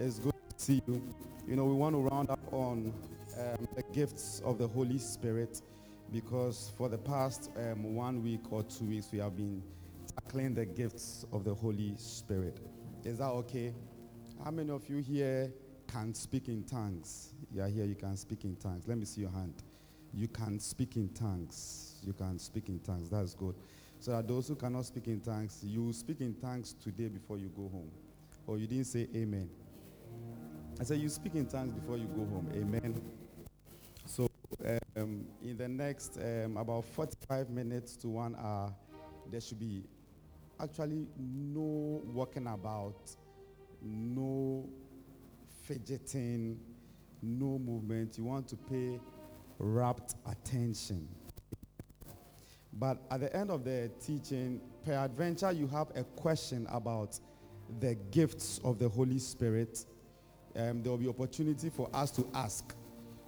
It's good to see you. You know, we want to round up on um, the gifts of the Holy Spirit because for the past um, one week or two weeks, we have been tackling the gifts of the Holy Spirit. Is that okay? How many of you here can speak in tongues? You are here, you can speak in tongues. Let me see your hand. You can speak in tongues. You can speak in tongues. That's good. So that those who cannot speak in tongues, you speak in tongues today before you go home. Or you didn't say amen. I said you speak in tongues before you go home. Amen. So um, in the next um, about 45 minutes to one hour, there should be actually no walking about, no fidgeting, no movement. You want to pay rapt attention. But at the end of the teaching, peradventure, you have a question about the gifts of the Holy Spirit. Um, there will be opportunity for us to ask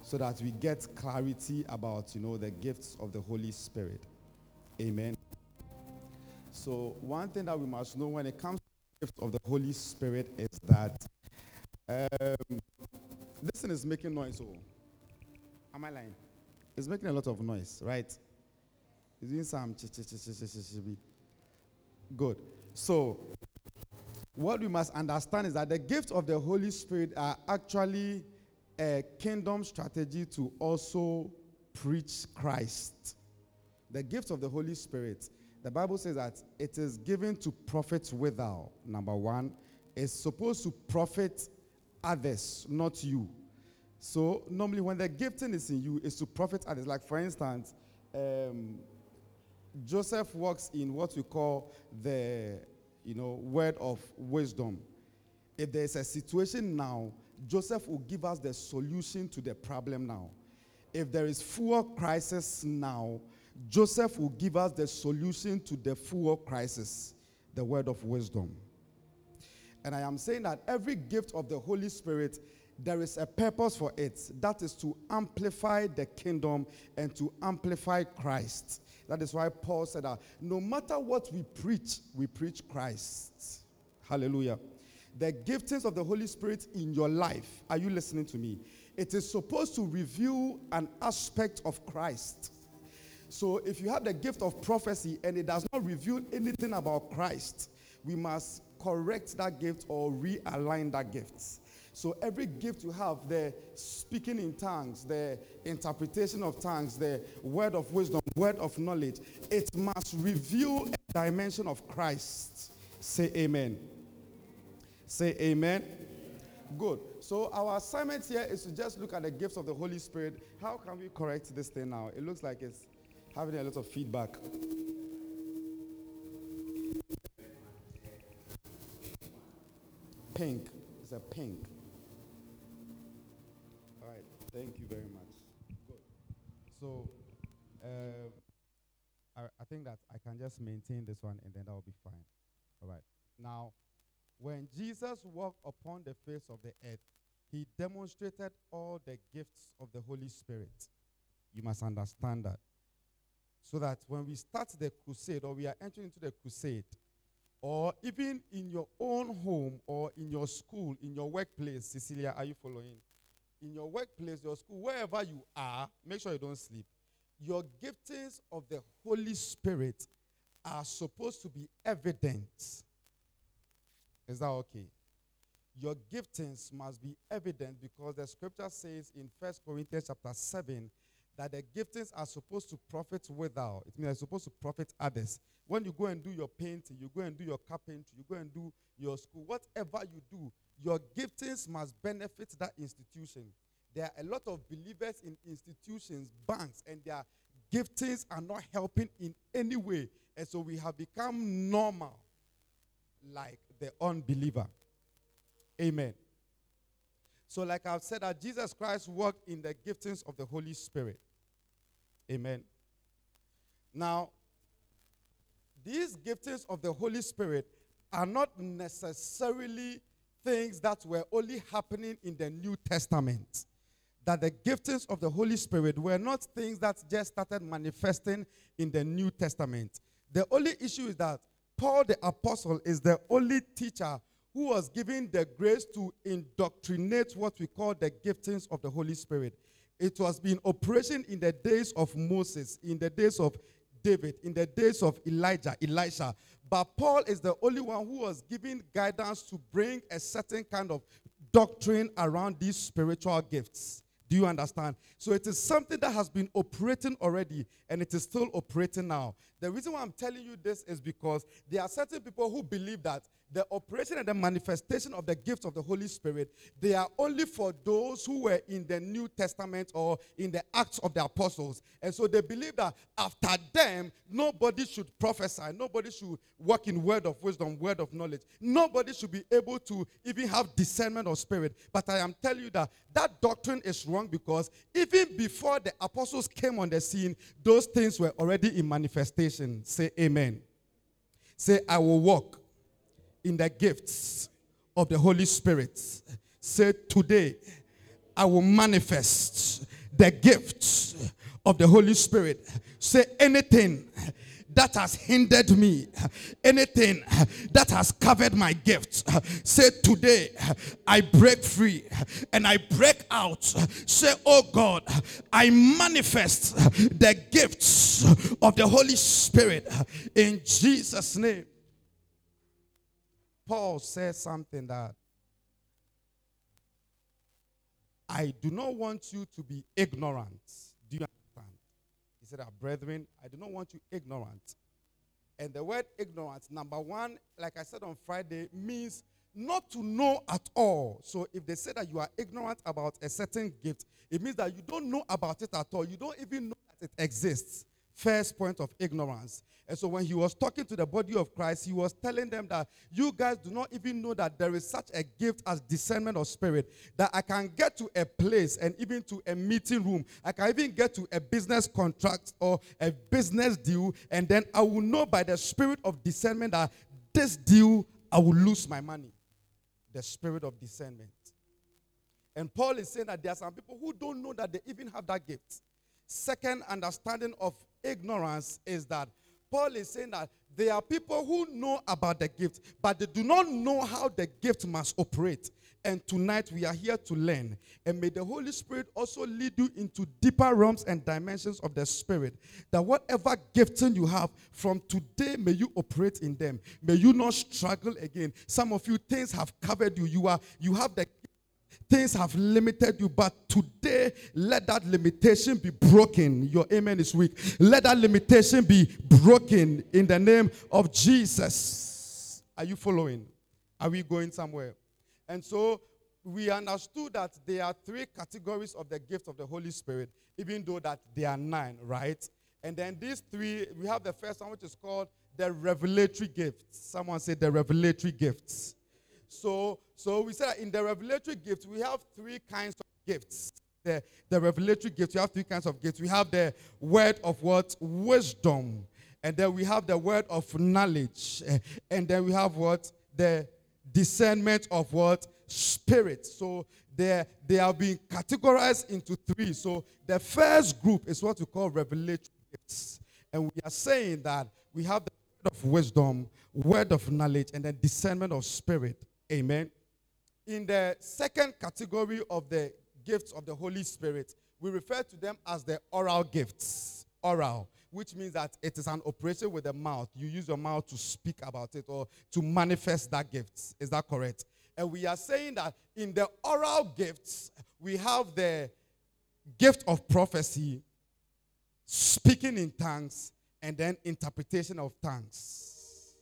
so that we get clarity about, you know, the gifts of the Holy Spirit. Amen. So one thing that we must know when it comes to the gift of the Holy Spirit is that um, this thing is making noise. Oh, am I lying? It's making a lot of noise, right? It's doing some good. So what we must understand is that the gifts of the Holy Spirit are actually a kingdom strategy to also preach Christ. The gifts of the Holy Spirit, the Bible says that it is given to prophets withal. Number one, it's supposed to profit others, not you. So normally, when the gifting is in you, is to profit others. Like for instance, um, Joseph works in what we call the, you know, word of wisdom. If there's a situation now, Joseph will give us the solution to the problem now. If there is fuel crisis now, Joseph will give us the solution to the fuel crisis, the word of wisdom. And I am saying that every gift of the Holy Spirit, there is a purpose for it. That is to amplify the kingdom and to amplify Christ. That is why Paul said that no matter what we preach, we preach Christ. Hallelujah. The giftings of the Holy Spirit in your life, are you listening to me? It is supposed to reveal an aspect of Christ. So if you have the gift of prophecy and it does not reveal anything about Christ, we must correct that gift or realign that gift. So every gift you have, the speaking in tongues, the interpretation of tongues, the word of wisdom, word of knowledge, it must reveal a dimension of Christ. Say amen. Say amen. Good. So our assignment here is to just look at the gifts of the Holy Spirit. How can we correct this thing now? It looks like it's having a lot of feedback. Pink. It's a pink. Thank you very much. Good. So, uh, I, I think that I can just maintain this one and then that will be fine. All right. Now, when Jesus walked upon the face of the earth, he demonstrated all the gifts of the Holy Spirit. You must understand that. So that when we start the crusade or we are entering into the crusade, or even in your own home or in your school, in your workplace, Cecilia, are you following? In your workplace, your school, wherever you are, make sure you don't sleep. Your giftings of the Holy Spirit are supposed to be evident. Is that okay? Your giftings must be evident because the scripture says in First Corinthians chapter 7 that the giftings are supposed to profit without. It means they're supposed to profit others. When you go and do your painting, you go and do your carpentry, you go and do your school, whatever you do, your giftings must benefit that institution. There are a lot of believers in institutions, banks, and their giftings are not helping in any way. And so we have become normal like the unbeliever. Amen. So, like I've said, that Jesus Christ worked in the giftings of the Holy Spirit. Amen. Now, these giftings of the Holy Spirit are not necessarily things that were only happening in the New Testament. That the giftings of the Holy Spirit were not things that just started manifesting in the New Testament. The only issue is that Paul the Apostle is the only teacher who was given the grace to indoctrinate what we call the giftings of the Holy Spirit. It was being operation in the days of Moses, in the days of David, in the days of Elijah, Elisha. But Paul is the only one who was given guidance to bring a certain kind of doctrine around these spiritual gifts. Do you understand? So it is something that has been operating already and it is still operating now. The reason why I'm telling you this is because there are certain people who believe that the operation and the manifestation of the gifts of the Holy Spirit, they are only for those who were in the New Testament or in the Acts of the Apostles. And so they believe that after them, nobody should prophesy, nobody should walk in word of wisdom, word of knowledge. Nobody should be able to even have discernment of spirit. But I am telling you that that doctrine is wrong because even before the apostles came on the scene, those things were already in manifestation. Say amen. Say, I will walk in the gifts of the Holy Spirit. Say, Today I will manifest the gifts of the Holy Spirit. Say, anything that has hindered me, anything that has covered my gifts, say today I break free and I break out. Say, Oh God, I manifest the gifts of the Holy Spirit in Jesus' name. Paul says something that I do not want you to be ignorant. Do you understand? He said, Our Brethren, I do not want you ignorant. And the word ignorant, number one, like I said on Friday, means not to know at all. So if they say that you are ignorant about a certain gift, it means that you don't know about it at all. You don't even know that it exists. First point of ignorance. And so when he was talking to the body of Christ, he was telling them that you guys do not even know that there is such a gift as discernment of spirit. That I can get to a place and even to a meeting room. I can even get to a business contract or a business deal. And then I will know by the spirit of discernment that this deal, I will lose my money. The spirit of discernment. And Paul is saying that there are some people who don't know that they even have that gift. Second understanding of ignorance is that Paul is saying that there are people who know about the gift, but they do not know how the gift must operate. And tonight we are here to learn. And may the Holy Spirit also lead you into deeper realms and dimensions of the Spirit. That whatever gifting you have, from today may you operate in them. May you not struggle again. Some of you things have covered you. You are you have the Things have limited you, but today let that limitation be broken. Your amen is weak. Let that limitation be broken in the name of Jesus. Are you following? Are we going somewhere? And so we understood that there are three categories of the gift of the Holy Spirit, even though that there are nine, right? And then these three, we have the first one, which is called the revelatory gifts. Someone said the revelatory gifts. So, so we said in the revelatory gifts, we have three kinds of gifts. The, the revelatory gifts, we have three kinds of gifts. We have the word of what? Wisdom. And then we have the word of knowledge. Eh, and then we have what? The discernment of what? Spirit. So they, they are being categorized into three. So the first group is what we call revelatory gifts. And we are saying that we have the word of wisdom, word of knowledge, and then discernment of spirit. Amen. In the second category of the gifts of the Holy Spirit, we refer to them as the oral gifts. Oral, which means that it is an operation with the mouth. You use your mouth to speak about it or to manifest that gift. Is that correct? And we are saying that in the oral gifts, we have the gift of prophecy, speaking in tongues, and then interpretation of tongues.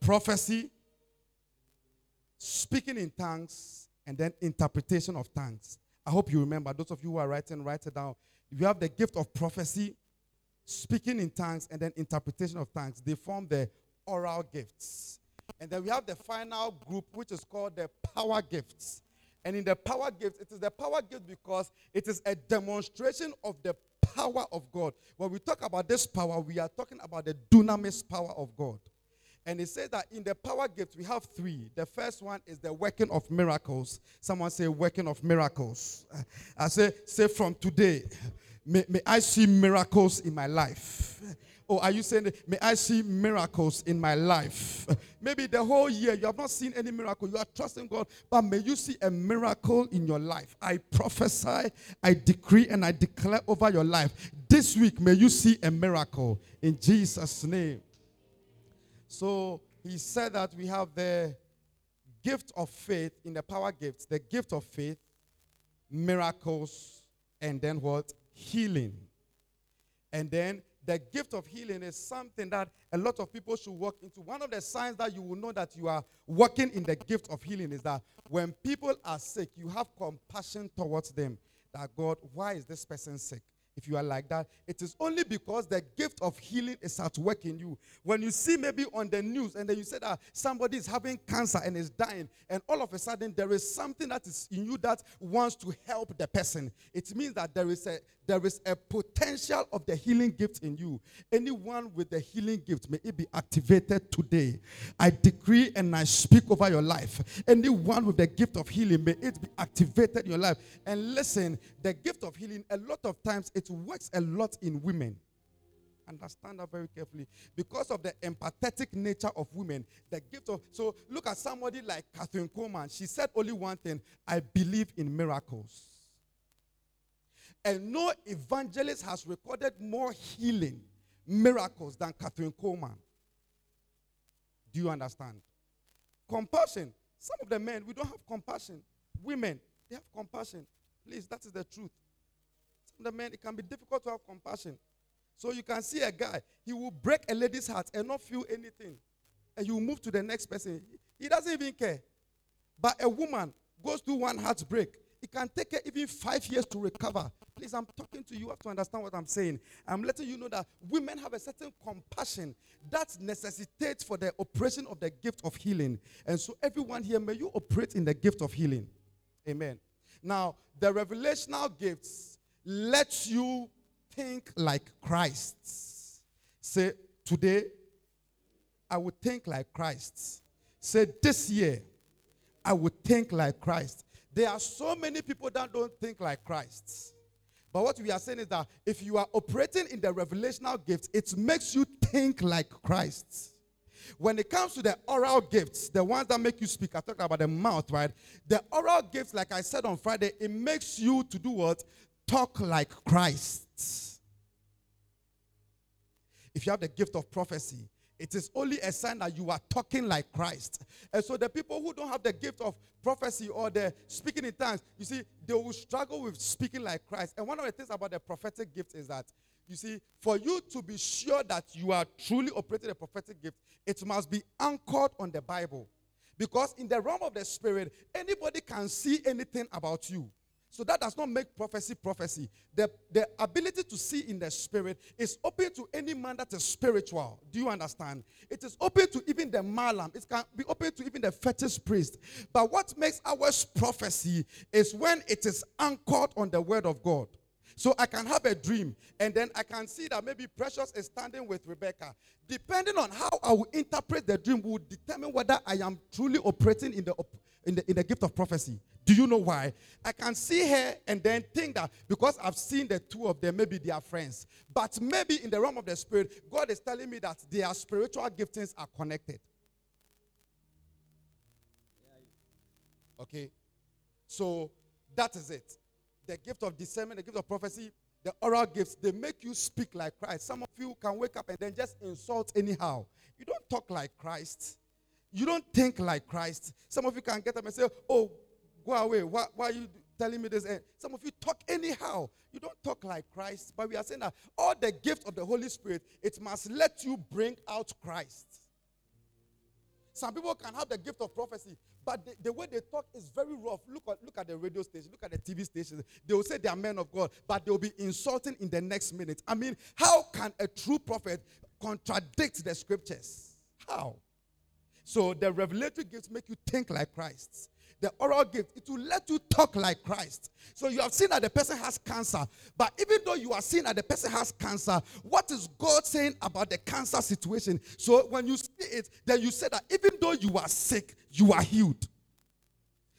Prophecy, speaking in tongues, and then interpretation of tongues. I hope you remember. Those of you who are writing, write it down. If you have the gift of prophecy, speaking in tongues, and then interpretation of tongues, they form the oral gifts. And then we have the final group, which is called the power gifts. And in the power gifts, it is the power gift because it is a demonstration of the power of God. When we talk about this power, we are talking about the dunamis power of God. And it says that in the power gift, we have three. The first one is the working of miracles. Someone say, working of miracles. I say, say from today, may, may I see miracles in my life. Oh, are you saying, may I see miracles in my life? Maybe the whole year you have not seen any miracle. You are trusting God, but may you see a miracle in your life. I prophesy, I decree, and I declare over your life. This week, may you see a miracle in Jesus' name. So he said that we have the gift of faith in the power gifts, the gift of faith, miracles, and then what? Healing. And then the gift of healing is something that a lot of people should walk into. One of the signs that you will know that you are working in the gift of healing is that when people are sick, you have compassion towards them. That God, why is this person sick? If you are like that, it is only because the gift of healing is at work in you. When you see maybe on the news and then you say that somebody is having cancer and is dying, and all of a sudden there is something that is in you that wants to help the person, it means that there is a there is a potential of the healing gift in you. Anyone with the healing gift, may it be activated today. I decree and I speak over your life. Anyone with the gift of healing, may it be activated in your life. And listen, the gift of healing, a lot of times it works a lot in women. Understand that very carefully. Because of the empathetic nature of women, the gift of. So look at somebody like Kathryn Kuhlman. She said only one thing I believe in miracles. And no evangelist has recorded more healing miracles than Kathryn Kuhlman. Do you understand? Compassion. Some of the men, we don't have compassion. Women, they have compassion. Please, that is the truth. Some of the men, it can be difficult to have compassion. So you can see a guy, he will break a lady's heart and not feel anything. And you move to the next person. He doesn't even care. But a woman goes through one heartbreak it can take her even five years to recover. Please, I'm talking to you. You have to understand what I'm saying. I'm letting you know that women have a certain compassion that necessitates for the operation of the gift of healing. And so, everyone here, may you operate in the gift of healing. Amen. Now, the revelational gifts let you think like Christ. Say, today, I would think like Christ. Say, this year, I would think like Christ. There are so many people that don't think like Christ. But what we are saying is that if you are operating in the revelational gifts, it makes you think like Christ. When it comes to the oral gifts, the ones that make you speak, I talked about the mouth, right? The oral gifts, like I said on Friday, it makes you to do what? Talk like Christ. If you have the gift of prophecy, it is only a sign that you are talking like Christ. And so the people who don't have the gift of prophecy or the speaking in tongues, you see, they will struggle with speaking like Christ. And one of the things about the prophetic gift is that, you see, for you to be sure that you are truly operating a prophetic gift, it must be anchored on the Bible. Because in the realm of the spirit, anybody can see anything about you. So that does not make prophecy prophecy. The, the ability to see in the spirit is open to any man that is spiritual. Do you understand? It is open to even the malam. It can be open to even the fetish priest. But what makes ours prophecy is when it is anchored on the word of God. So I can have a dream and then I can see that maybe Precious is standing with Rebecca. Depending on how I will interpret the dream will determine whether I am truly operating in the, in the, in the gift of prophecy. Do you know why? I can see her and then think that because I've seen the two of them, maybe they are friends. But maybe in the realm of the spirit, God is telling me that their spiritual giftings are connected. Okay? So that is it the gift of discernment, the gift of prophecy, the oral gifts, they make you speak like Christ. Some of you can wake up and then just insult anyhow. You don't talk like Christ. You don't think like Christ. Some of you can get up and say, Oh, go away. Why, why are you telling me this? And some of you talk anyhow. You don't talk like Christ. But we are saying that all the gift of the Holy Spirit, it must let you bring out Christ. Some people can have the gift of prophecy, but the, the, way they talk is very rough. Look at, look at the radio station, look at the TV stations. They will say they are men of God, but they will be insulting in the next minute. I mean, how can a true prophet contradict the scriptures? How? So the revelatory gifts make you think like Christ the oral gift, it will let you talk like Christ. So you have seen that the person has cancer. But even though you are seeing that the person has cancer, what is God saying about the cancer situation? So when you see it, then you say that even though you are sick, you are healed.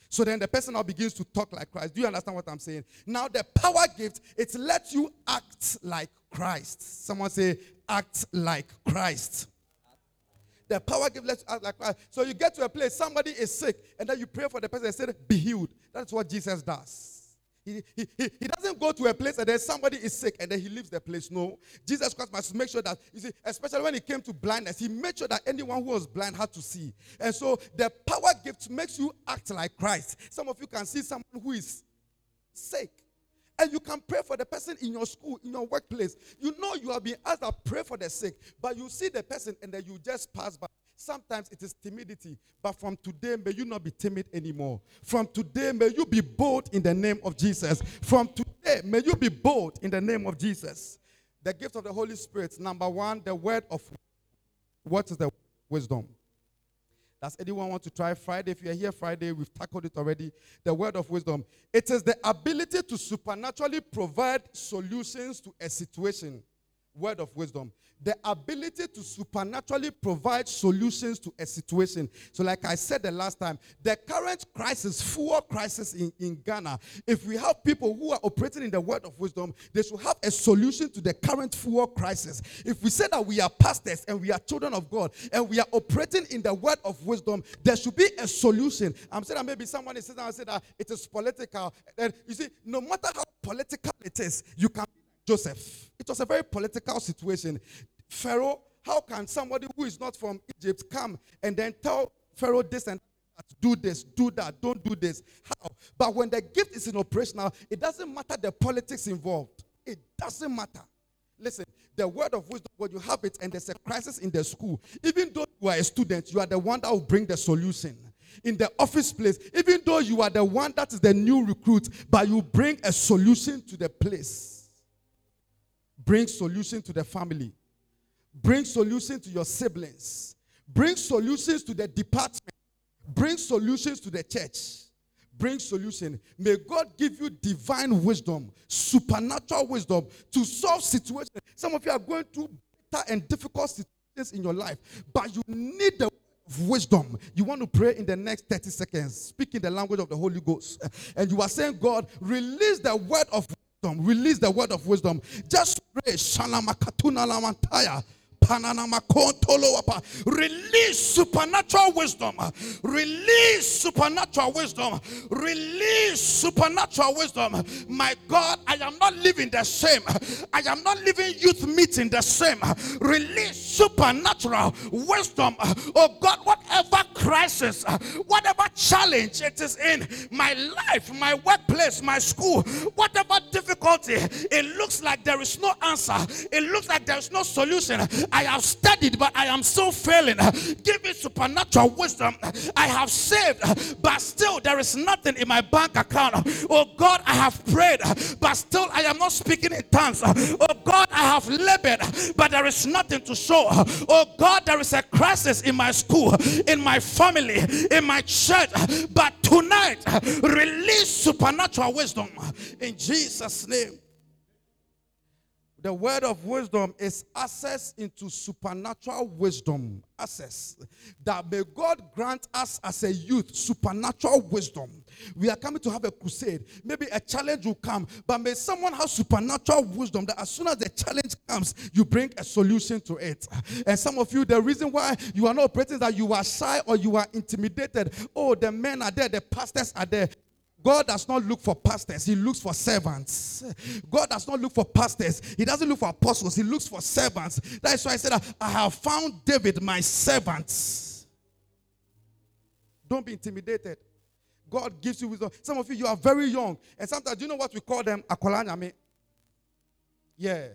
So then the person now begins to talk like Christ. Do you understand what I'm saying? Now the power gift, it lets you act like Christ. Someone say, act like Christ. The power gives us act like Christ. So you get to a place, somebody is sick, and then you pray for the person and say, Be healed. That's what Jesus does. He, he, he, doesn't go to a place and then somebody is sick and then he leaves the place. No. Jesus Christ must make sure that, you see, especially when he came to blindness, he made sure that anyone who was blind had to see. And so the power gift makes you act like Christ. Some of you can see someone who is sick. And you can pray for the person in your school, in your workplace. You know you have been asked to pray for the sick, but you see the person and then you just pass by. Sometimes it is timidity, but from today, may you not be timid anymore. From today, may you be bold in the name of Jesus. From today, may you be bold in the name of Jesus. The gift of the Holy Spirit, number one, the word of what is the wisdom? Does anyone want to try Friday? If you're here Friday, we've tackled it already. The word of wisdom. It is the ability to supernaturally provide solutions to a situation. Word of wisdom the ability to supernaturally provide solutions to a situation. So, like I said the last time, the current crisis, full crisis in, in Ghana, if we have people who are operating in the word of wisdom, they should have a solution to the current full crisis. If we say that we are pastors and we are children of God and we are operating in the word of wisdom, there should be a solution. I'm saying that maybe someone is saying that it is political. And you see, no matter how political it is, you can Joseph. It was a very political situation. Pharaoh, how can somebody who is not from Egypt come and then tell Pharaoh this and do this, do that, don't do this? How? But when the gift is in operational, it doesn't matter the politics involved. It doesn't matter. Listen, the word of wisdom, when you have it and there's a crisis in the school, even though you are a student, you are the one that will bring the solution in the office place, even though you are the one that is the new recruit, but you bring a solution to the place bring solution to the family, bring solution to your siblings, bring solutions to the department, bring solutions to the church. Bring solution. May God give you divine wisdom, supernatural wisdom to solve situations. Some of you are going through bitter and difficult situations in your life, but you need the wisdom. You want to pray in the next 30 seconds, speaking the language of the Holy Ghost. And you are saying, God, release the word of. Release the word of wisdom. Just pray. Release supernatural wisdom. Release supernatural wisdom. Release supernatural wisdom. My God, I am not living the same. I am not living youth meeting the same. Release supernatural wisdom. Oh God, whatever crisis, whatever challenge it is in my life, my workplace, my school, whatever difficulty, it looks like there is no answer. It looks like there is no solution. I have studied, but I am still failing. Give me supernatural wisdom. I have saved, but still there is nothing in my bank account. Oh God, I have prayed, but still I am not speaking in tongues. Oh God, I have labored, but there is nothing to show. Oh God, there is a crisis in my school, in my family, in my church. But tonight, release supernatural wisdom in Jesus' name. The word of wisdom is access into supernatural wisdom. Access. That may God grant us as a youth supernatural wisdom. We are coming to have a crusade. Maybe a challenge will come, but may someone have supernatural wisdom that as soon as the challenge comes, you bring a solution to it. And some of you, the reason why you are not operating is that you are shy or you are intimidated. Oh, the men are there, the pastors are there. God does not look for pastors, He looks for servants. God does not look for pastors, He doesn't look for apostles, He looks for servants. That's why I said, I have found David, my servant. Don't be intimidated. God gives you wisdom. Some of you, you are very young. And sometimes, you know what we call them? Akolanyame. Yeah.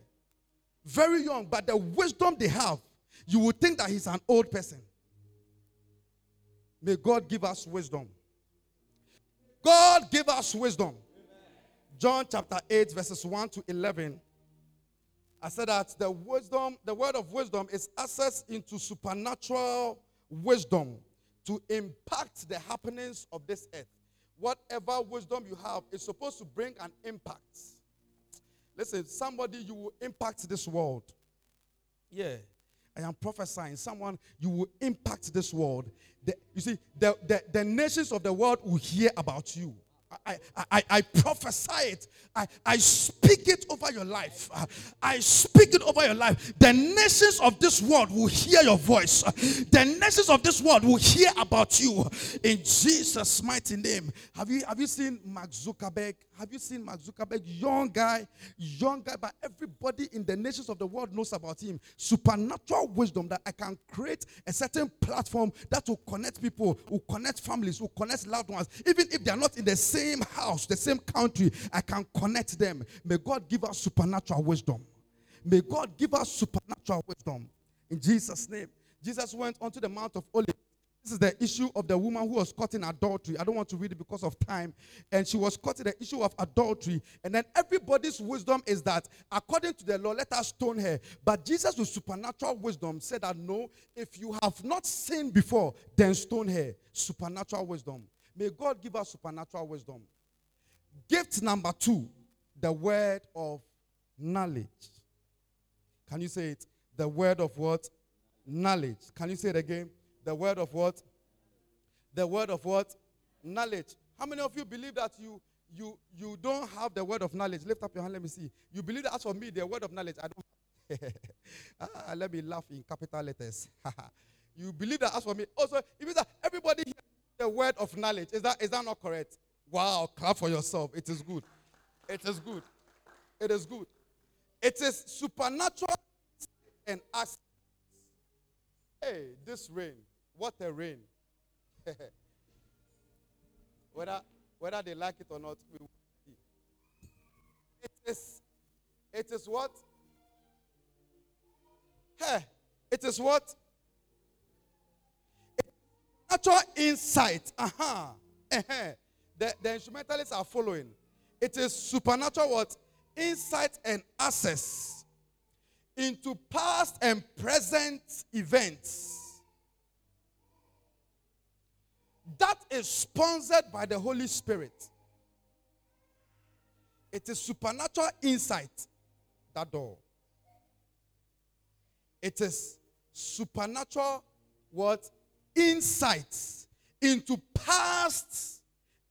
Very young, but the wisdom they have, you would think that he's an old person. May God give us wisdom. God give us wisdom. John chapter 8, verses 1 to 11. I said that the wisdom, the word of wisdom is access into supernatural wisdom to impact the happenings of this earth. Whatever wisdom you have is supposed to bring an impact. Listen, somebody you will impact this world. Yeah. I am prophesying. Someone, you will impact this world. The, you see, the, the, the nations of the world will hear about you. I, I, I prophesy it. I, I speak it over your life. I speak it over your life. The nations of this world will hear your voice. The nations of this world will hear about you in Jesus' mighty name. Have you have you seen Mark Zuckerberg? Have you seen Mark Zuckerberg? Young guy, young guy, but everybody in the nations of the world knows about him. Supernatural wisdom that I can create a certain platform that will connect people, will connect families, will connect loved ones. Even if they are not in the same house, the same country, I can connect them. May God give us supernatural wisdom. May God give us supernatural wisdom. In Jesus' name. Jesus went onto the Mount of Olives this is the issue of the woman who was caught in adultery. I don't want to read it because of time. And she was caught in the issue of adultery. And then everybody's wisdom is that according to the law, let us stone her. But Jesus, with supernatural wisdom, said that no, if you have not sinned before, then stone her. Supernatural wisdom. May God give us supernatural wisdom. Gift number two, the word of knowledge. Can you say it? The word of what? Knowledge. Can you say it again? The word of what? The word of what? Knowledge. How many of you believe that you you you don't have the word of knowledge? Lift up your hand. Let me see. You believe that as for me, the word of knowledge, I don't. ah, let me laugh in capital letters. you believe that as for me. Also, it means that everybody here the word of knowledge. Is that is that not correct? Wow, clap for yourself. It is good. It is good. It is good. It is supernatural and us. Hey, this rain. What a rain. whether, whether they like it or not, we will see. It is, it is what? Hey, it is what? natural insight. Uh-huh. Uh-huh. The, the instrumentalists are following. It is supernatural what? Insight and access into past and present events That is sponsored by the Holy Spirit. It is supernatural insight, that door. It is supernatural what? Insights into past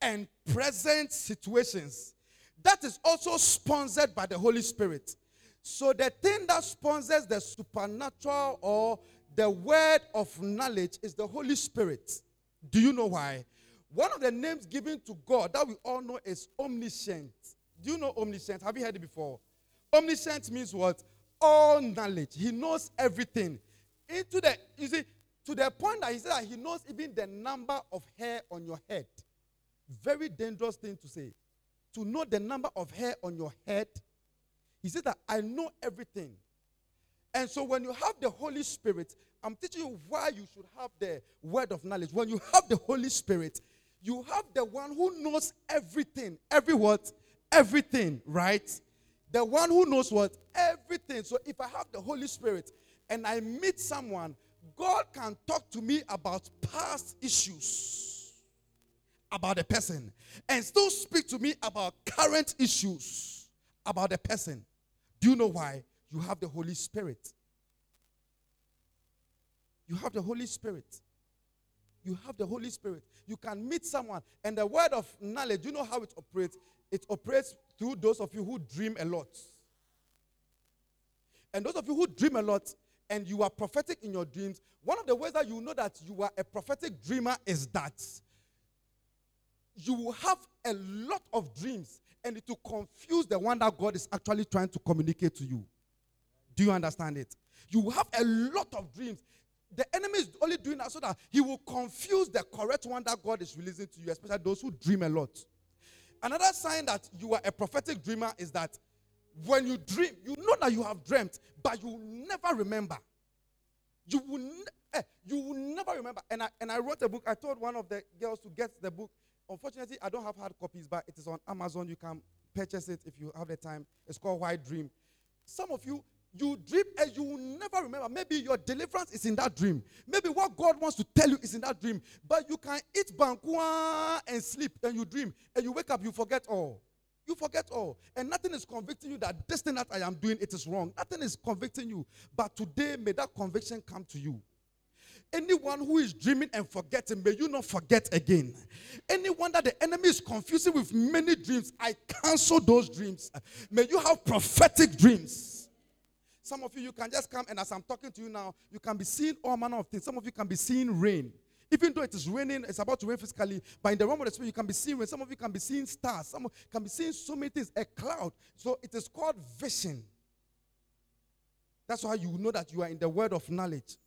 and present situations. That is also sponsored by the Holy Spirit. So the thing that sponsors the supernatural or the word of knowledge is the Holy Spirit. Do you know why? One of the names given to God that we all know is omniscient. Do you know omniscient? Have you heard it before? Omniscient means what? All knowledge. He knows everything. Into the you see, to the point that he said that he knows even the number of hair on your head. Very dangerous thing to say. To know the number of hair on your head. He said that I know everything. And so when you have the Holy Spirit, I'm teaching you why you should have the word of knowledge. When you have the Holy Spirit, you have the one who knows everything. Every what? Everything, right? The one who knows what? Everything. So if I have the Holy Spirit and I meet someone, God can talk to me about past issues about the person and still speak to me about current issues about the person. Do you know why? You have the Holy Spirit. You have the Holy Spirit. You have the Holy Spirit. You can meet someone, and the word of knowledge, you know how it operates? It operates through those of you who dream a lot. And those of you who dream a lot and you are prophetic in your dreams, one of the ways that you know that you are a prophetic dreamer is that you will have a lot of dreams and it will confuse the one that God is actually trying to communicate to you. Do you understand it? You have a lot of dreams the enemy is only doing that so that he will confuse the correct one that God is releasing to you, especially those who dream a lot. Another sign that you are a prophetic dreamer is that when you dream, you know that you have dreamt, but you never remember. You will, ne- eh, you will never remember. And I, and I wrote a book. I told one of the girls to get the book. Unfortunately, I don't have hard copies, but it is on Amazon. You can purchase it if you have the time. It's called White Dream. Some of you, you dream and you will never remember. Maybe your deliverance is in that dream. Maybe what God wants to tell you is in that dream. But you can eat bankua and sleep and you dream and you wake up, you forget all. You forget all. And nothing is convicting you that this thing that I am doing, it is wrong. Nothing is convicting you. But today, may that conviction come to you. anyone who is dreaming and forgetting, may you not forget again. Anyone that the enemy is confusing with many dreams, I cancel those dreams. May you have prophetic dreams. Some of you, you can just come, and as I'm talking to you now, you can be seeing all manner of things. Some of you can be seeing rain. Even though it is raining, it's about to rain physically, but in the realm of the spirit, you can be seeing rain. Some of you can be seeing stars. Some can be seeing so many things, a cloud. So it is called vision. That's why you know that you are in the world of knowledge.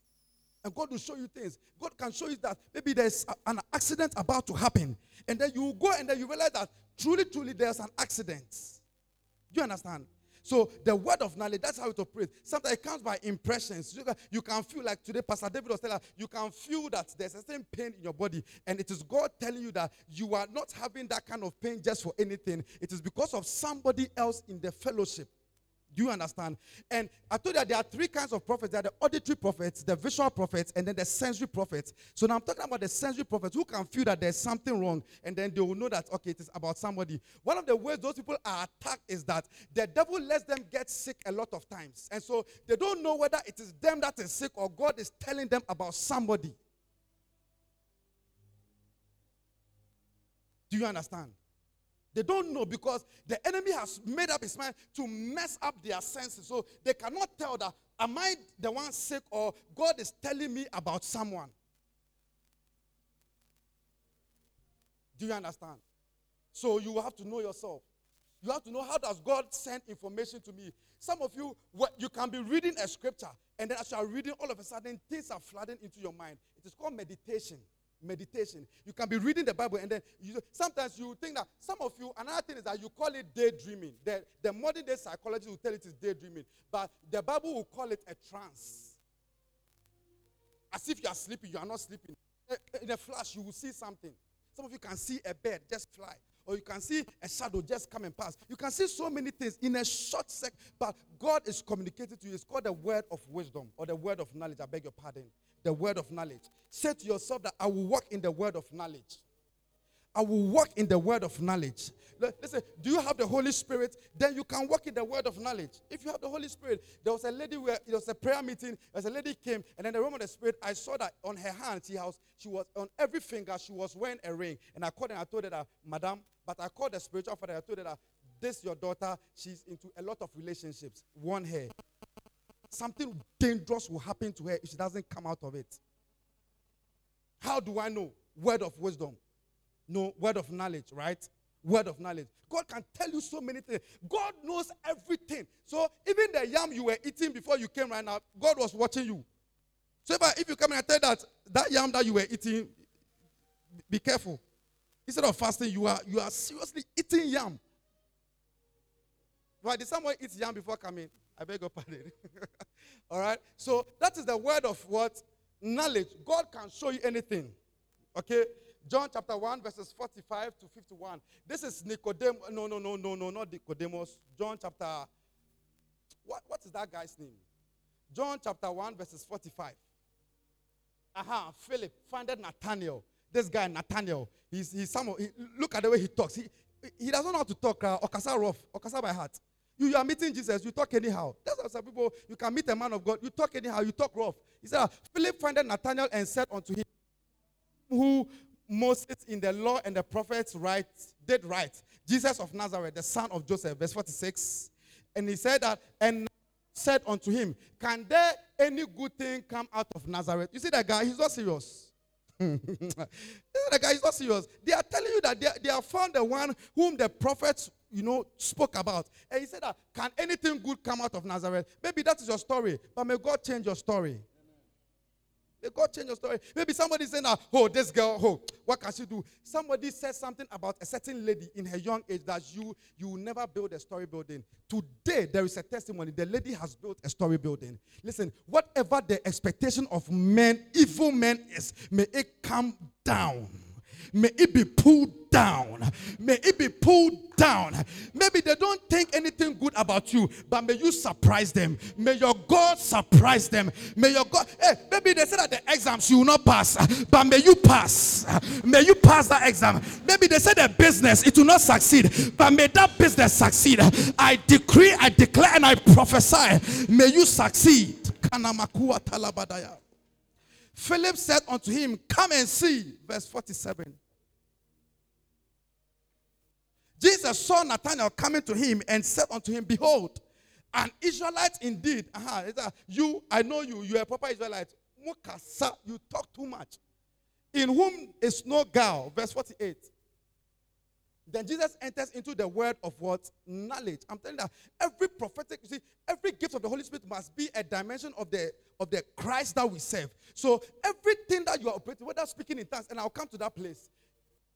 And God will show you things. God can show you that maybe there's a, an accident about to happen. And then you go and then you realize that truly, truly there's an accident. Do you understand? So the word of knowledge, that's how it operates. Sometimes it comes by impressions. You can, you can feel like today, Pastor David was telling us, you can feel that there's a certain pain in your body. And it is God telling you that you are not having that kind of pain just for anything. It is because of somebody else in the fellowship. Do you understand? And I told you that there are three kinds of prophets. There are the auditory prophets, the visual prophets, and then the sensory prophets. So now I'm talking about the sensory prophets who can feel that there's something wrong, and then they will know that, okay, it is about somebody. One of the ways those people are attacked is that the devil lets them get sick a lot of times. And so they don't know whether it is them that is sick or God is telling them about somebody. Do you understand? They don't know because the enemy has made up his mind to mess up their senses. So they cannot tell that, am I the one sick or God is telling me about someone? Do you understand? So you have to know yourself. You have to know how does God send information to me. Some of you, what, you can be reading a scripture, and then as you are reading, all of a sudden things are flooding into your mind. It is called meditation meditation. You can be reading the Bible and then you, sometimes you think that some of you, another thing is that you call it daydreaming. The, the modern day psychology will tell it is daydreaming, but the Bible will call it a trance. As if you are sleeping, you are not sleeping. Eh, eh, in a flash, you will see something. Some of you can see a bird just fly, or you can see a shadow just come and pass. You can see so many things in a short sec, but God is communicating to you. It's called the word of wisdom or the word of knowledge. I beg your pardon the word of knowledge. Say to yourself that I will walk in the word of knowledge. I will walk in the word of knowledge. Listen, do you have the Holy Spirit? Then you can walk in the word of knowledge. If you have the Holy Spirit, there was a lady where it was a prayer meeting. There was a lady came, and then the realm of the Spirit, I saw that on her hand, she was, she was on every finger, she was wearing a ring. And I called and I told her that, Madam, but I called the spiritual father, I told her that this your daughter, she's into a lot of relationships. One hair something dangerous will happen to her if she doesn't come out of it. How do I know? Word of wisdom. No, word of knowledge, right? Word of knowledge. God can tell you so many things. God knows everything. So even the yam you were eating before you came right now, God was watching you. So if, I, if you come and I tell that that yam that you were eating, be careful. Instead of fasting, you are you are seriously eating yam. Why did someone eat yam before coming? I beg your pardon. All right? So that is the word of what? Knowledge. God can show you anything. Okay? John chapter 1, verses 45 to 51. This is Nicodemus. No, no, no, no, no, not Nicodemus. John chapter. What, what is that guy's name? John chapter 1, verses 45. Aha, Philip founded Nathanael. This guy, Nathanael, he's, he's some, he, look at the way he talks. He, he doesn't know how to talk, uh, Okasa rough, Okasa by heart. You, you are meeting Jesus, you talk anyhow. That's how some people, you can meet a man of God, you talk anyhow, you talk rough. He said, Philip found Nathanael and said unto him, Who Moses in the law and the prophets right, did right. Jesus of Nazareth, the son of Joseph, verse 46. And he said that, and said unto him, Can there any good thing come out of Nazareth? You see that guy, he's not serious. the guy is not serious. They are telling you that they, they have found the one whom the prophets you know, spoke about. And he said that, can anything good come out of Nazareth? Maybe that is your story, but may God change your story. May God change your story. Maybe somebody saying, oh, this girl, oh, what can she do? Somebody said something about a certain lady in her young age that you you will never build a story building. Today, there is a testimony. The lady has built a story building. Listen, whatever the expectation of men, evil men is, may it come down. May it be pulled down. May it be pulled down. Maybe they don't think anything good about you, but may you surprise them. May your God surprise them. May your God, hey, maybe they said that the exams you will not pass, but may you pass. May you pass that exam. Maybe they said the business it will not succeed, but may that business succeed. I decree, I declare, and I prophesy, may you succeed. Philip said unto him, Come and see. Verse 47. Jesus saw Nathanael coming to him and said unto him, Behold, an Israelite indeed. Uh-huh, you, I know you, you are a proper Israelite. You talk too much. In whom is no guile. Verse 48. Then Jesus enters into the word of what? Knowledge. I'm telling that every prophetic, you see, every gift of the Holy Spirit must be a dimension of the of the Christ that we serve. So everything that you are operating, whether speaking in tongues, and I'll come to that place.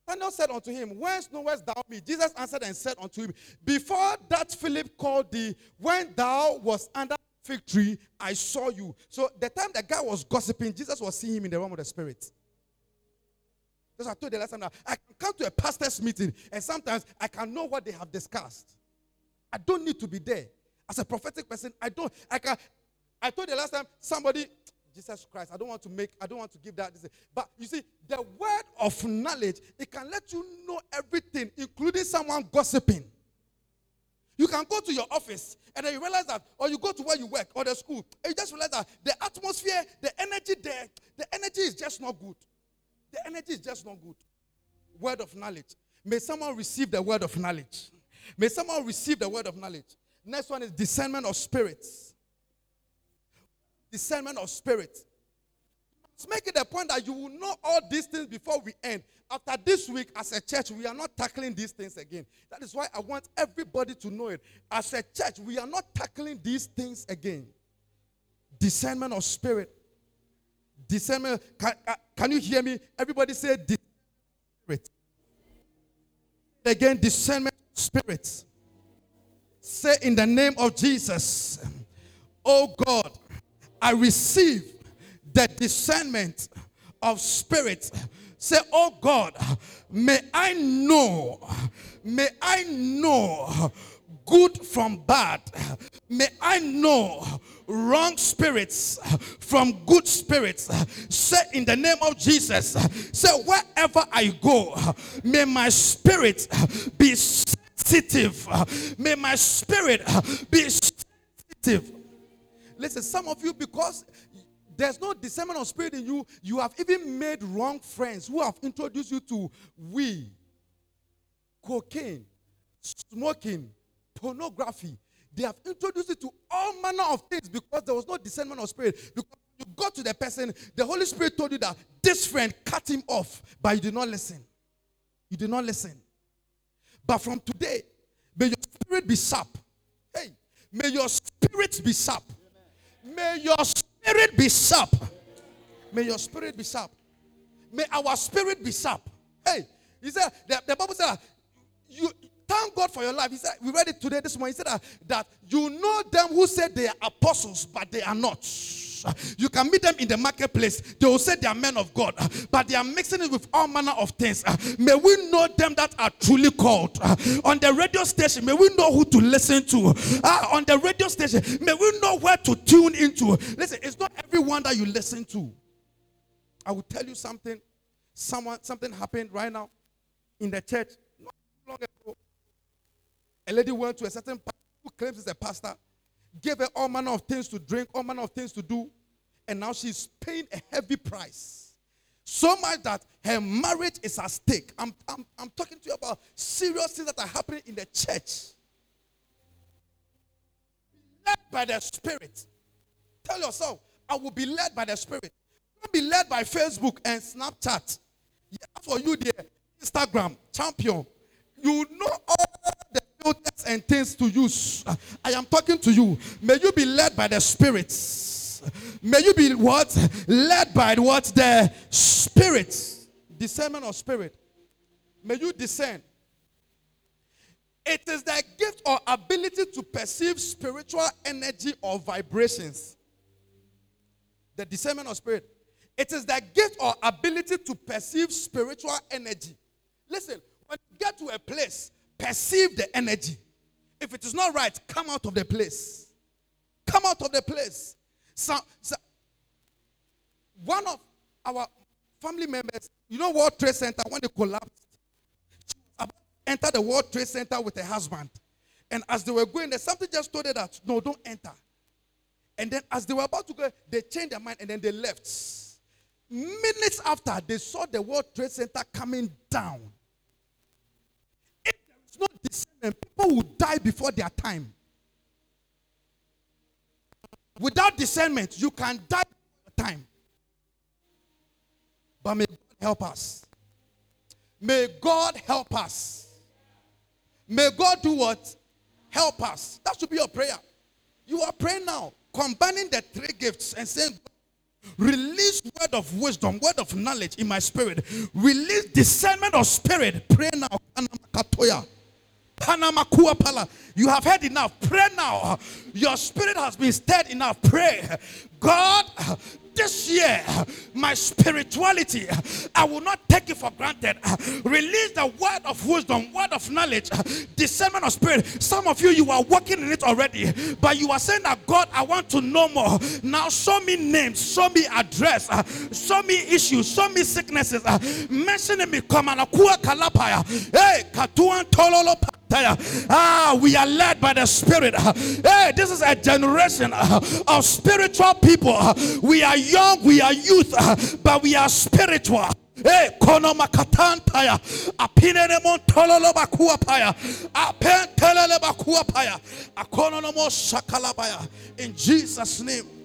Daniel said unto him, Whence knowest thou me? Jesus answered and said unto him, Before that Philip called thee, when thou was under fig tree, I saw you. So the time the guy was gossiping, Jesus was seeing him in the realm of the spirit. I told the last time. I come to a pastor's meeting and sometimes I can know what they have discussed. I don't need to be there. As a prophetic person, I don't. I can. I told the last time somebody, Jesus Christ. I don't want to make. I don't want to give that. But you see, the word of knowledge it can let you know everything, including someone gossiping. You can go to your office and then you realize that, or you go to where you work or the school, and you just realize that the atmosphere, the energy there, the energy is just not good. The energy is just not good. Word of knowledge. May someone receive the word of knowledge. May someone receive the word of knowledge. Next one is discernment of spirits. Discernment of spirits. Let's make it a point that you will know all these things before we end. After this week, as a church, we are not tackling these things again. That is why I want everybody to know it. As a church, we are not tackling these things again. Discernment of spirit. Discernment. Can, uh, can you hear me? Everybody say spirit. Again, discernment spirit. Say in the name of Jesus, oh God, I receive the discernment of spirit. Say, oh God, may I know, may I know good from bad. May I know wrong spirits from good spirits. Say in the name of Jesus, say wherever I go, may my spirit be sensitive. May my spirit be sensitive. Listen, some of you, because there's no discernment of spirit in you, you have even made wrong friends who have introduced you to weed, cocaine, smoking, pornography. They have introduced it to all manner of things because there was no discernment of spirit. Because you got to the person, the Holy Spirit told you that this friend cut him off, but you did not listen. You did not listen. But from today, may your spirit be sharp. Hey, may your spirit be sharp. May your spirit be sharp. May your spirit be sharp. May our spirit be sharp. Hey, he said, the, the Bible said, you, Thank God for your life. He said, we read it today this morning. He said that, that you know them who said they are apostles, but they are not. You can meet them in the marketplace. They will say they are men of God, but they are mixing it with all manner of things. May we know them that are truly called. On the radio station, may we know who to listen to. Uh, on the radio station, may we know where to tune into. Listen, it's not everyone that you listen to. I will tell you something. Someone, something happened right now in the church not long ago. A lady went to a certain pastor who claims he's a pastor, gave her all manner of things to drink, all manner of things to do, and now she's paying a heavy price. So much that her marriage is at stake. I'm, I'm, I'm talking to you about serious things that are happening in the church. Led by the Spirit. Tell yourself, I will be led by the Spirit. Don't be led by Facebook and Snapchat. Yeah, for you there, Instagram, champion. You know all the filters and things to use. I am talking to you. May you be led by the spirits. May you be what? Led by what? The spirits. Discernment of spirit. May you discern. It is the gift or ability to perceive spiritual energy or vibrations. The discernment of spirit. It is the gift or ability to perceive spiritual energy. Listen, when you get to a place perceive the energy. If it is not right, come out of the place. Come out of the place. So, so one of our family members, you know World Trade Center when they collapsed, enter the World Trade Center with her husband. And as they were going there, something just told her that no, don't enter. And then as they were about to go, they changed their mind and then they left. minutes after they saw the World Trade Center coming down. If there is no discernment, people will die before their time. Without discernment, you can die before time. But may God help us. May God help us. May God do what? Help us. That should be your prayer. You are praying now, combining the three gifts and saying, Release word of wisdom, word of knowledge in my spirit. Release discernment of spirit. Pray now. You have heard enough. Pray now. Your spirit has been stirred enough. Pray. God, this year, my spirituality, I will not take it for granted. Release the word of wisdom, word of knowledge, discernment of spirit. Some of you, you are working in it already, but you are saying that God, I want to know more. Now, show me names, show me address, show me issues, show me sicknesses. Mentioning me, come on, hey, Katuan Tololo. Ah, we are led by the Spirit. Hey, this is a generation of spiritual people. We are young, we are youth, uh, but we are spiritual. Hey, kono makatantaya, apinene montololo bakua paya, apentelele bakua paya, akono no mo sakalabaya. In Jesus' name.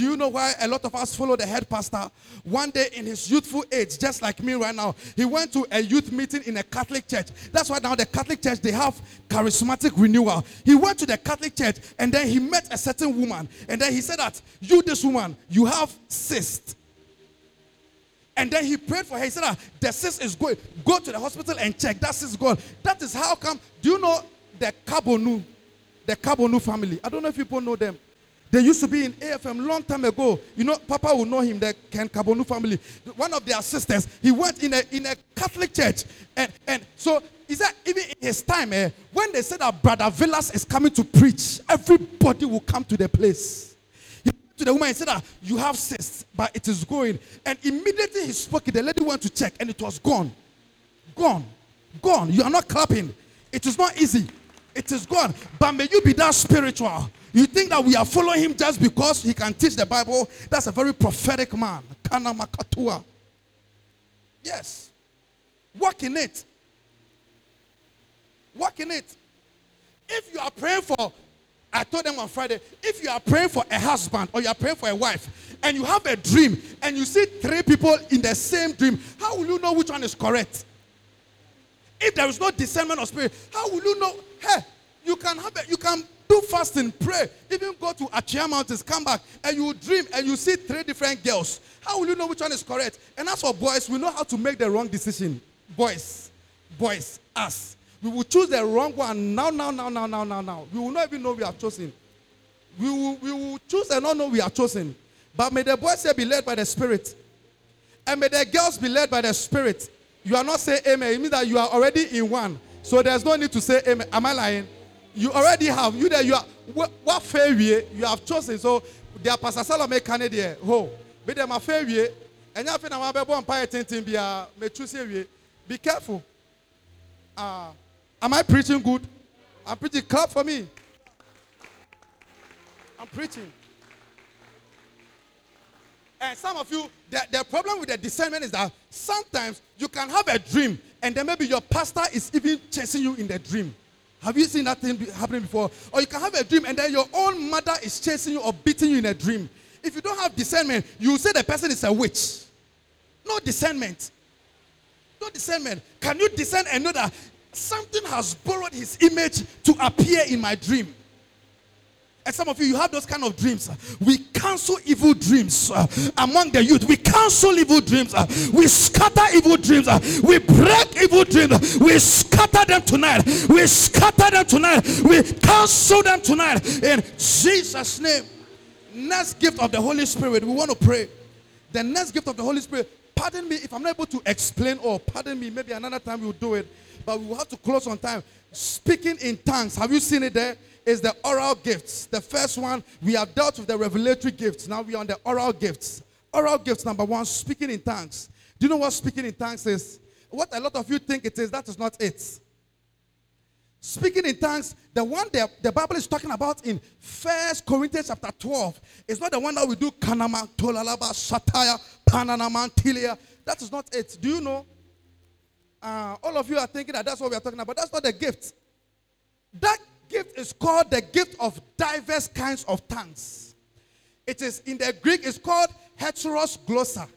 Do you know why a lot of us follow the head pastor? One day in his youthful age, just like me right now, he went to a youth meeting in a Catholic church. That's why now the Catholic church they have charismatic renewal. He went to the Catholic church and then he met a certain woman, and then he said that you, this woman, you have cyst. And then he prayed for her. He said that the cyst is going. Go to the hospital and check. That cyst is gone. That is how come. Do you know the Kabonu? The Kabonu family. I don't know if people know them. They used to be in AFM long time ago. You know, Papa will know him, the Ken Kabonu family. One of their sisters, he went in a, in a Catholic church. And, and so, is that even in his time, eh, when they said that Brother Villas is coming to preach, everybody will come to the place. He went to the woman and said that you have cysts, but it is going. And immediately he spoke it, the lady went to check and it was gone. Gone. Gone. You are not clapping. It is not easy. It is gone. But may you be that spiritual you think that we are following him just because he can teach the Bible? That's a very prophetic man. Kana makatua. Yes. Work in it. Work in it. If you are praying for, I told them on Friday, if you are praying for a husband or you are praying for a wife and you have a dream and you see three people in the same dream, how will you know which one is correct? If there is no discernment of spirit, how will you know? Hey, you can have a, you can do fasting, pray, even go to Atwea Mountains, come back, and you dream and you see three different girls. How will you know which one is correct? And as for boys, we know how to make the wrong decision. Boys, boys, us. We will choose the wrong one now, now, now, now, now, now, now. We will not even know we have chosen. We will, we will choose and not know we are chosen. But may the boys say be led by the Spirit. And may the girls be led by the Spirit. You are not saying amen. It means that you are already in one. So there's no need to say amen. Am I lying? You already have you there you are what failure you have chosen so their pastor salome canadian ho. Be them a failure and you have na ma be bon pa tenten bia me choose be careful. Uh, am i preaching good? I'm preaching clap for me. I'm preaching. And some of you, the, the problem with the discernment is that sometimes you can have a dream, and then maybe your pastor is even chasing you in the dream. Have you seen that thing happening before? Or you can have a dream and then your own mother is chasing you or beating you in a dream. If you don't have discernment, you say the person is a witch. No discernment. No discernment. Can you discern and know that something has borrowed his image to appear in my dream? And some of you, you have those kind of dreams. We cancel evil dreams uh, among the youth. We cancel evil dreams. Uh, we scatter evil dreams. Uh, we break evil dreams. We scatter them tonight. We scatter them tonight. We cancel them tonight. In Jesus' name. Next gift of the Holy Spirit. We want to pray. The next gift of the Holy Spirit. Pardon me if I'm not able to explain or pardon me. Maybe another time we'll do it. But we will have to close on time. Speaking in tongues. Have you seen it there? Is the oral gifts. The first one, we have dealt with the revelatory gifts. Now we are on the oral gifts. Oral gifts, number one, speaking in tongues. Do you know what speaking in tongues is? What a lot of you think it is, that is not it. speaking in tongues, the one that the Bible is talking about in First Corinthians chapter 12, is not the one that we do kanama, tolalaba, sataya, pananaman, tilia. That is not it. Do you know? Uh, all of you are thinking that that's what we are talking about. That's not the gift. That gift is called the gift of diverse kinds of tongues. It is in the Greek, it's called heteros glossa.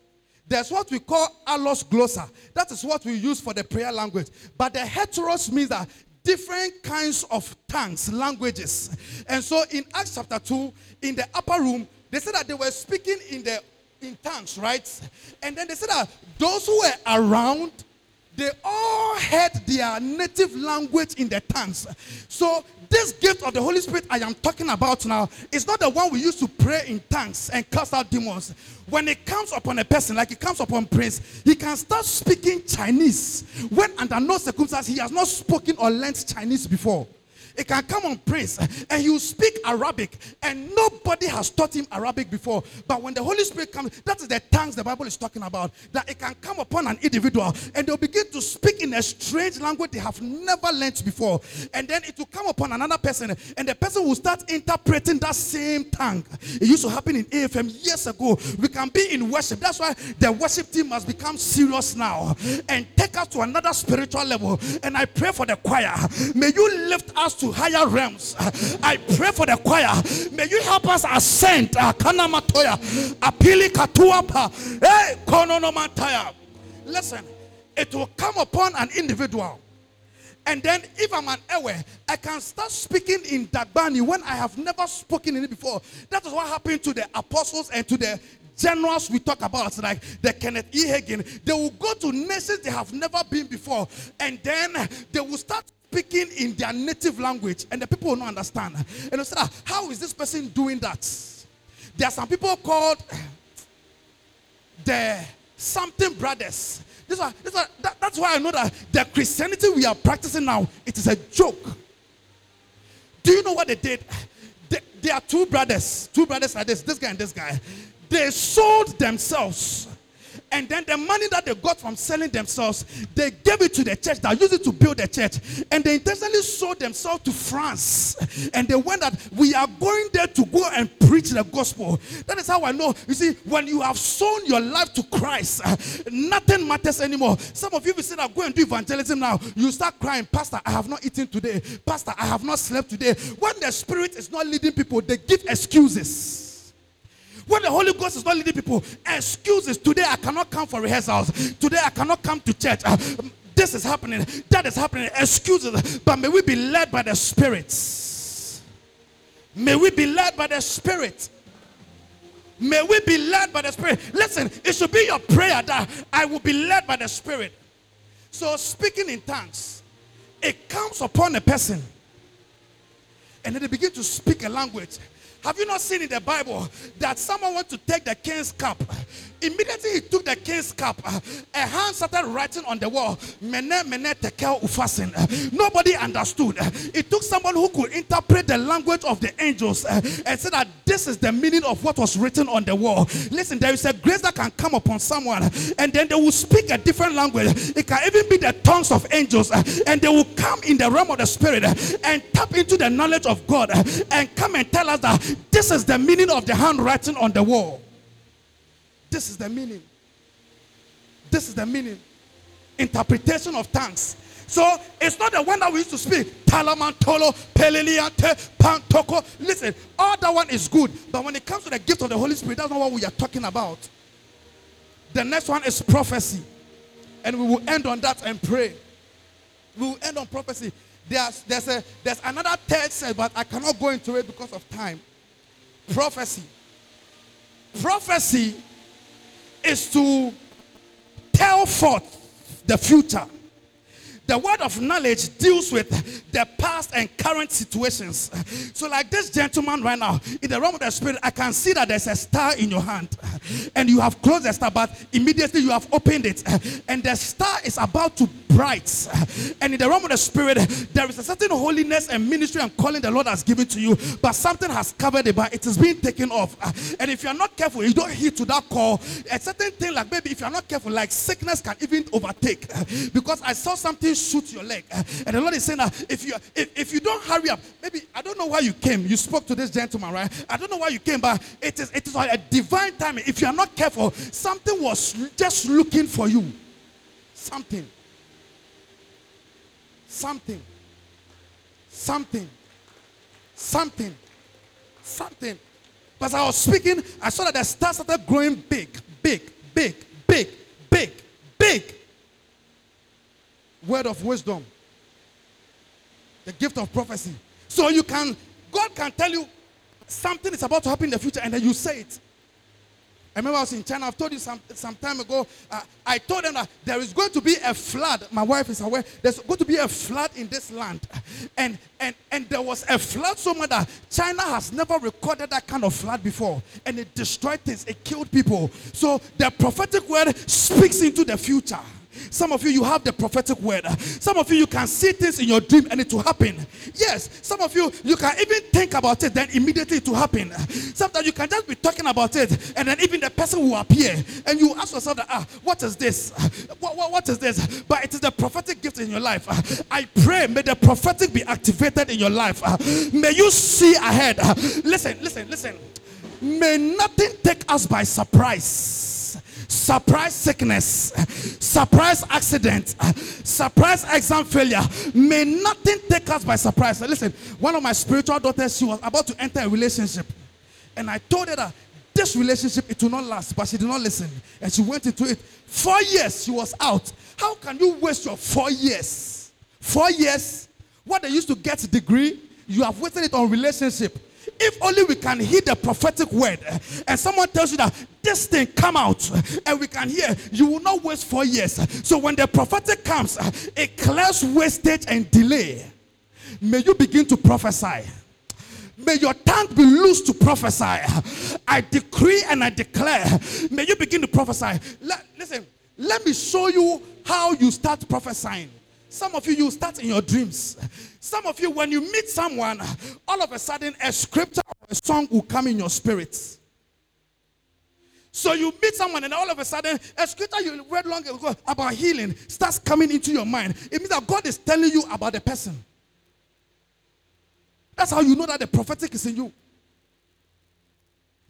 There's what we call allos glossa. That is what we use for the prayer language. But the heteros means that different kinds of tongues, languages. And so in Acts chapter 2, in the upper room, they said that they were speaking in the in tongues, right? And then they said that those who were around they all had their native language in the tongues. So this gift of the Holy Spirit I am talking about now is not the one we used to pray in tongues and cast out demons. When it comes upon a person, like it comes upon Prince, he can start speaking Chinese when under no circumstances he has not spoken or learned Chinese before. It can come on Prince and you speak Arabic and nobody has taught him Arabic before. But when the Holy Spirit comes, that is the tongues the Bible is talking about. That it can come upon an individual and they'll begin to speak in a strange language they have never learned before. And then it will come upon another person and the person will start interpreting that same tongue. It used to happen in AFM years ago. We can be in worship. That's why the worship team must become serious now and take us to another spiritual level. And I pray for the choir. May you lift us to higher realms. I pray for the choir. May you help us ascend. Uh, Kanamatoya. Apili katuapa. Hey, kononomataya. Listen, it will come upon an individual. And then, if I'm an Ewe, I can start speaking in Dagbani when I have never spoken in it before. That is what happened to the apostles and to the generals we talk about, like the Kenneth E. Hagin. They will go to nations they have never been before, and then they will start speaking in their native language, and the people will not understand. And they say, ah, How is this person doing that? There are some people called the something brothers. This one, this one, that, that's why I know that the Christianity we are practicing now, it is a joke. Do you know what they did? They, they are two brothers, two brothers like this, this guy and this guy. They sold themselves and then the money that they got from selling themselves, they gave it to the church that used it to build the church. And they intentionally sold themselves to France. And they went that we are going there to go and preach the gospel. That is how I know. You see, when you have sown your life to Christ, nothing matters anymore. Some of you will say that go and do evangelism now. You start crying, Pastor, I have not eaten today. Pastor, I have not slept today. When the spirit is not leading people, they give excuses. When the Holy Ghost is not leading people, excuses. Today I cannot come for rehearsals. Today I cannot come to church. Uh, this is happening. That is happening. Excuses. But may we be led by the Spirit. May we be led by the Spirit. May we be led by the Spirit. Listen, it should be your prayer that I will be led by the Spirit. So, speaking in tongues, it comes upon a person, and then they begin to speak a language have you not seen in the Bible that someone went to take the king's cup? Immediately he took the king's cup. Uh, a hand started writing on the wall. Mene mene tekel upharsin. Nobody understood. It took someone who could interpret the language of the angels uh, and said that this is the meaning of what was written on the wall. Listen, there is a grace that can come upon someone and then they will speak a different language. It can even be the tongues of angels uh, and they will come in the realm of the spirit and tap into the knowledge of God and come and tell us that this is the meaning of the handwriting on the wall. This is the meaning. This is the meaning. Interpretation of tongues. So it's not the one that we used to speak. Talamantolo, Peleliante, Pantoko. Listen, all that one is good. But when it comes to the gift of the Holy Spirit, that's not what we are talking about. The next one is prophecy. And we will end on that and pray. We will end on prophecy. There's, there's, a, there's another third set, but I cannot go into it because of time. Prophecy. Prophecy is to tell forth the future. The word of knowledge deals with the past and current situations. So, like this gentleman right now, in the realm of the spirit, I can see that there's a star in your hand, and you have closed the star, but immediately you have opened it, and the star is about to bright. And in the realm of the spirit, there is a certain holiness and ministry and calling the Lord has given to you, but something has covered it, but it is being taken off. And if you are not careful, you don't heed to that call. A certain thing, like maybe if you are not careful, like sickness can even overtake. Because I saw something shoot your leg, eh, and the Lord is saying that if you if, if you don't hurry up, maybe I don't know why you came. You spoke to this gentleman, right? I don't know why you came, but it is it is a divine timing. If you are not careful, something was just looking for you. Something. Something. Something. Something. Something. As I was speaking, I saw that the stars started growing big, big, big, big, big, big. Word of wisdom. The gift of prophecy. So you can, God can tell you something is about to happen in the future, and then you say it. I remember I was in China. I've told you some, some time ago. Uh, I told them that there is going to be a flood. My wife is aware. There's going to be a flood in this land. And, and, and there was a flood so much that China has never recorded that kind of flood before. And it destroyed things, it killed people. So the prophetic word speaks into the future. Some of you, you have the prophetic word. Some of you, you can see things in your dream and it will happen. Yes, some of you, you can even think about it, then immediately it will happen. Sometimes you can just be talking about it, and then even the person will appear, and you ask yourself, that, ah, what is this? What, what, what is this? But it is the prophetic gift in your life. I pray, may the prophetic be activated in your life. May you see ahead. Listen, listen, listen. May nothing take us by surprise surprise sickness, surprise accident, surprise exam failure. May nothing take us by surprise. Listen, one of my spiritual daughters, she was about to enter a relationship. And I told her that this relationship, it will not last. But she did not listen. And she went into it. Four years she was out. How can you waste your four years? Four years? What they used to get degree, you have wasted it on relationship. If only we can hear the prophetic word eh, and someone tells you that this thing come out eh, and we can hear, you will not waste four years. So when the prophetic comes, eh, it clears wastage and delay. May you begin to prophesy. May your tongue be loose to prophesy. I decree and I declare. May you begin to prophesy. Listen, let me show you how you start prophesying. Some of you, you start in your dreams. Some of you, when you meet someone, all of a sudden a scripture or a song will come in your spirit. So you meet someone, and all of a sudden, a scripture you read long ago about healing starts coming into your mind. It means that God is telling you about the person. That's how you know that the prophetic is in you.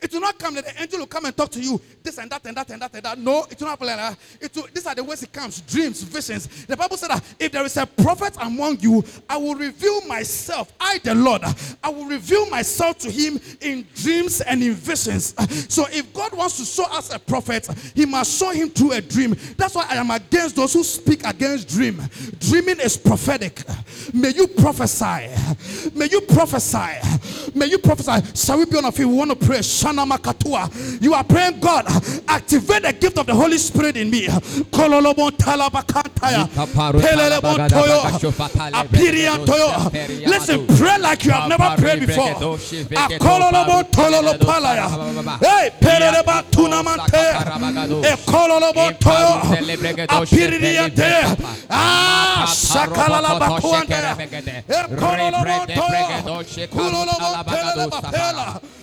It will not come that the angel will come and talk to you, this and that and that and that and that. No, it will not happen like that. It will, these are the ways it comes dreams, visions. The Bible said that if there is a prophet among you, I will reveal myself, I the Lord, I will reveal myself to him in dreams and in visions. So if God wants to show us a prophet, he must show him through a dream. That's why I am against those who speak against dream. Dreaming is prophetic. May you prophesy. May you prophesy. May you prophesy. Shall we be on a feet? We want to pray. You are praying, God, activate the gift of the Holy Spirit in me. Listen, pray like you have never prayed before. Hey, pereba tunamante. Ekololobo toyo. Apiriante. Ah, shakalala bakuante. Ekololobo toyo. Kulolobo pela.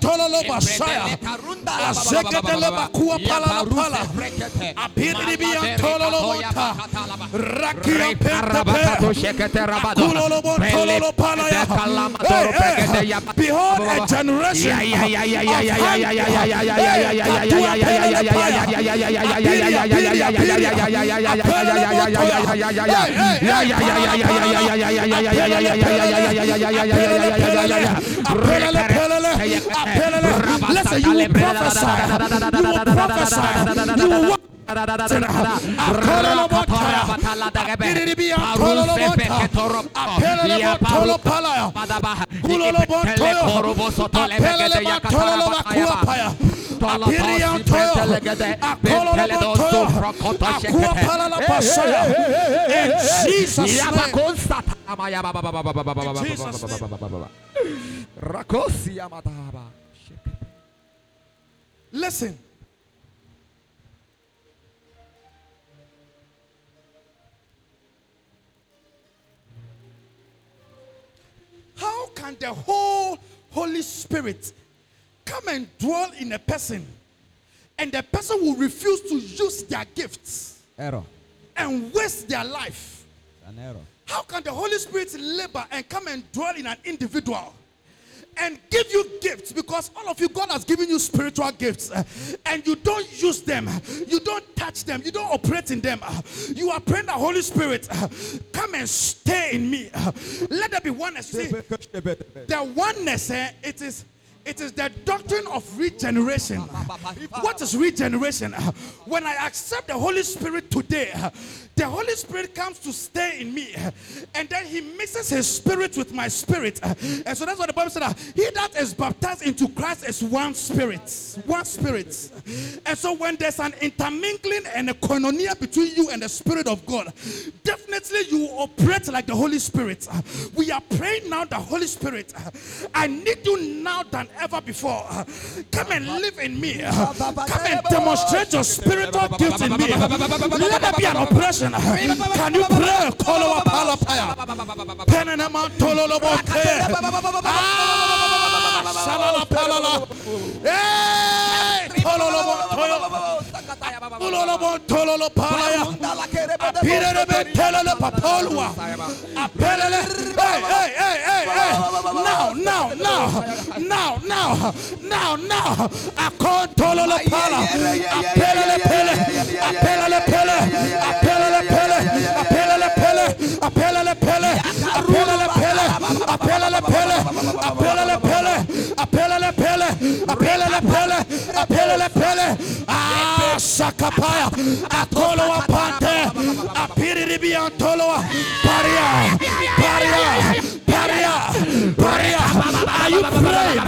Tololo Basaya. Azekele Bakua Pala Pala. Apiri Bia Bota. Rakia Penta Kulolo Tololo Behold a generation. Listen, you will prophesy. You will prophesy. You will walk In Jesus' name. Listen. How can the whole Holy Spirit come and dwell in a person and the person will refuse to use their gifts Error. and waste their life? An error. How can the Holy Spirit labor and come and dwell in an individual and give you gifts? Because all of you, God has given you spiritual gifts uh, and you don't use them, you don't touch them, you don't operate in them. Uh, You are praying the Holy Spirit, uh, come and stay in me. Let there be oneness. See, the oneness, eh, it is. It is the doctrine of regeneration. What is regeneration? When I accept the Holy Spirit today, the Holy Spirit comes to stay in me, and then He mixes His spirit with my spirit. And so that's what the Bible said. He that is baptized into Christ is one spirit. One spirit. And so when there's an intermingling and a koinonia between you and the Spirit of God, definitely you operate like the Holy Spirit. We are praying now, the Holy Spirit. I need you now than ever before. Come and live in me. Come and demonstrate your spiritual gifts in me. Let there be an operation. Can you pray? Kolo wapala paya. Penenema tololo bote. Shalala palala. Hey, botoyo. Tololo botololo palaya. Apirere betelele papolwa. Apelele. Hey, hey, hey, hey, hey. Now, now, now, now, now, now, now. Akontololo pala. Apelele pele. Apelele pele. Apelele pele. Apelele pele. Apelele pele. Apelele pele. Apelele pele. Apelele pele. Apelele pele. Apelele pele. Apelele pele. Ah, sakapaya. Akolo wa pante. Apiriri biantolo wa. Paria. Paria. Paria. Paria. Are you praying?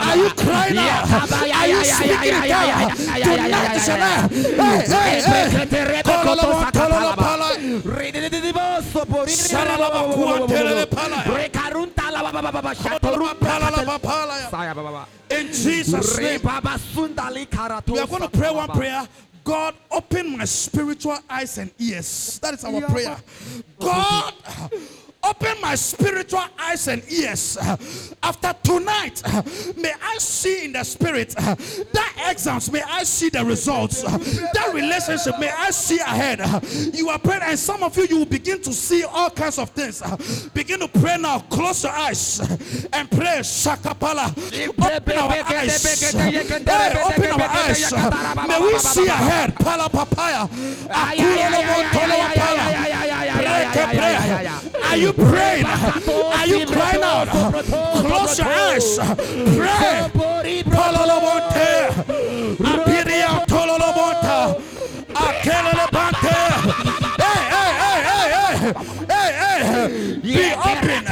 Are you crying out? Are you speaking it out? Tonight is a. Hey, hey, hey. Kololo wa pala. Shalala wa kuantelele pala. Kololo wa pala la pala. In Jesus' name. We are going to pray one prayer. God, open my spiritual eyes and ears. That is our prayer. God, open my spiritual eyes and ears. After tonight, may I see in the spirit that exams, may I see the results. That relationship, may I see ahead. You are praying, and some of you, you will begin to see all kinds of things. Begin to pray now. Close your eyes and pray. Shakapala. Open our eyes. Hey, open our eyes. May we see ahead. Pala papaya. Akula montolo pala. Preke pray. Are you praying? Are you crying out? Close your eyes. Pray. Palolomonte. Apiria tololomota. Akelelebante. Hey, hey, hey, hey, hey. Hey, hey. Be open.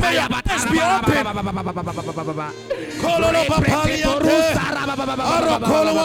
May your eyes be open. Kololo. Arokolo.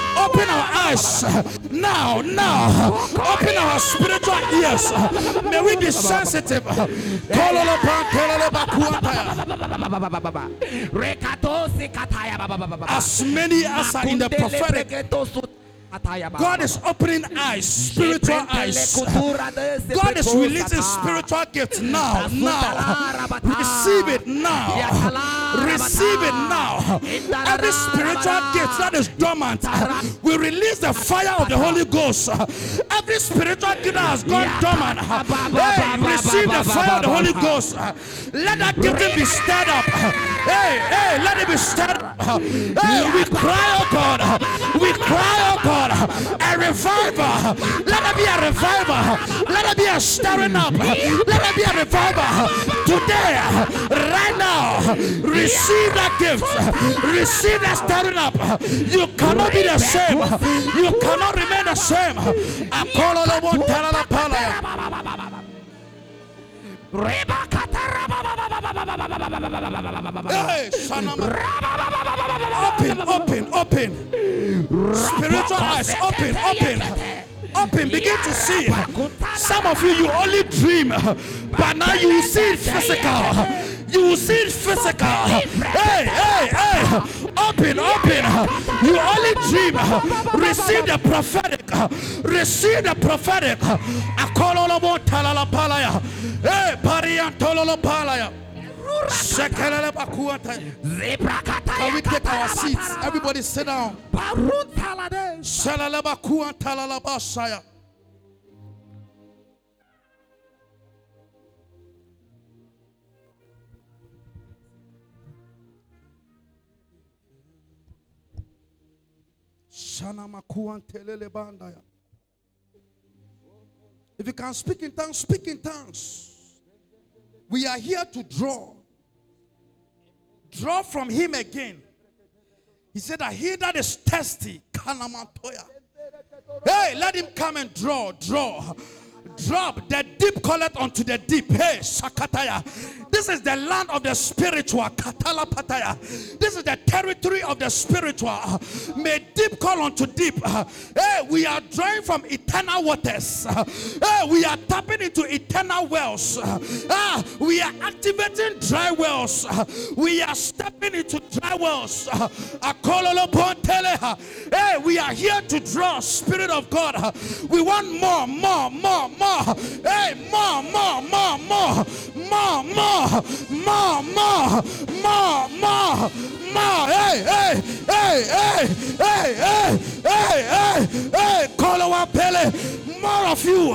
Open our eyes now, now. Open our spiritual ears. May we be sensitive. Kololo pantelele bakuataya. As many as are in the prophetic, God is opening eyes, spiritual eyes. God is releasing spiritual gifts now, now. Receive it now. Receive it now. Every spiritual gift that is dormant, we release the fire of the Holy Ghost. Every spiritual gift that has gone dormant, hey, receive the fire of the Holy Ghost. Let that gift be stirred up. Hey, hey, let it be stirred up. Hey, we cry, oh God. We cry, oh God. A revival. Let there be a revival. Let there be a stirring up. Let there be a revival. Today, right now, receive that gift. Receive that stirring up. You cannot be the same. You cannot remain the same. Akololo Montarala Palaya. Hey, Shanama. Open, open, open. Spiritual eyes, open, open. Open, begin to see. Some of you, you only dream, but now you see it physical. You see it physical. Hey, hey, hey. Open, open. You only dream. Receive the prophetic. Receive the prophetic. Akololobo talala palaya. Hey, parian Can we take our seats? Everybody sit down. If you can speak in tongues, speak in tongues. We are here to draw. Draw from him again. He said that he that is thirsty, kanamatoya. Hey, let him come and draw, draw. Drop the deep calleth unto the deep. Hey, Shakataya. This is the land of the spiritual. Katala Pataya. This is the territory of the spiritual. May deep call unto deep. Hey, we are drawing from eternal waters. Hey, we are tapping into eternal wells. Ah, we are activating dry wells. We are stepping into dry wells. Hey, we are here to draw Spirit of God. We want more, more, more, more. Hey, more, more, more, more, more, more, more, more, more, more, more. Hey, hey, hey, hey, hey, hey, hey, hey, hey. Kolo Pele, more of you,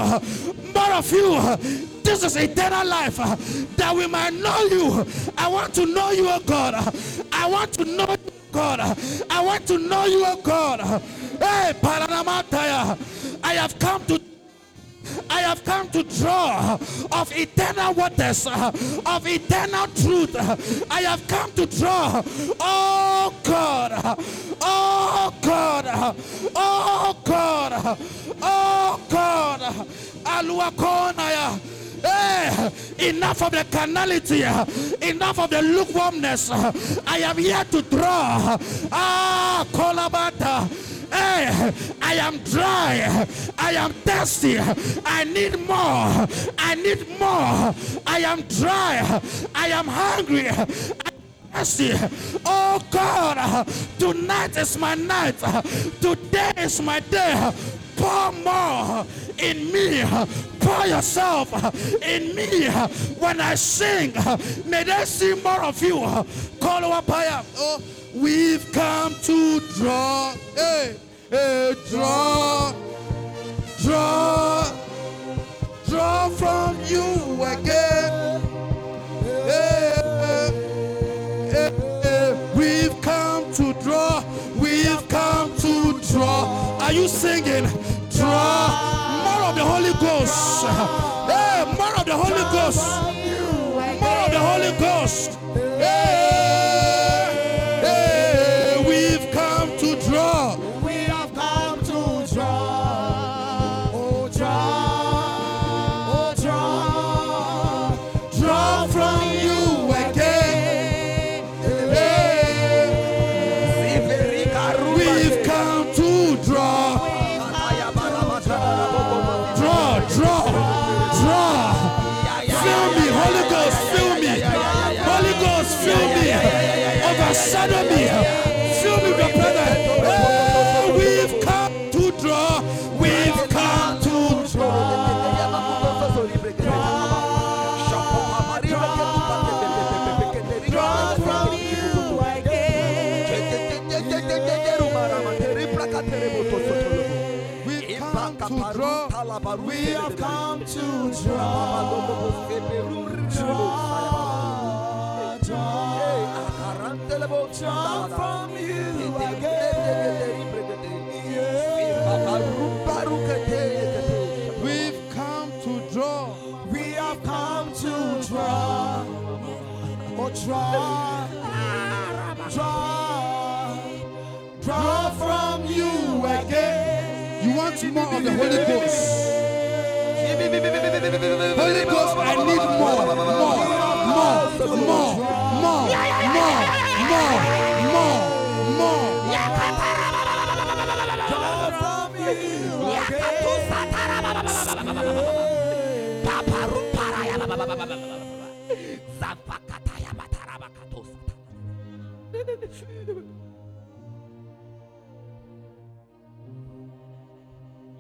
more of you. This is eternal life that we might know you. I want to know you, oh God. I want to know you, God. I want to know you, oh God. Hey, Paranamataya. I have come to I have come to draw of eternal waters, of eternal truth. I have come to draw. Oh God, oh God, oh God, oh God. Aluakonaya. Hey, enough of the carnality, enough of the lukewarmness. I am here to draw. Ah, Kolabata. Hey, I am dry. I am thirsty. I need more. I need more. I am dry. I am hungry. I thirsty. Oh God, tonight is my night. Today is my day. Pour more in me. Uh, Pour yourself uh, in me. Uh, when I sing, may they see more of you. Call Wapaya. Oh, we've come to draw. Hey, hey, draw, draw, draw from you again. Hey, hey, hey, we've come to draw. We've come to draw. Are you singing? Ghost. Hey, more of the Holy Ghost. Draw, draw, draw from you again. You want more of the Holy Ghost. Holy Ghost, I need more, more, more, more, more, more, more, more, more. Draw from you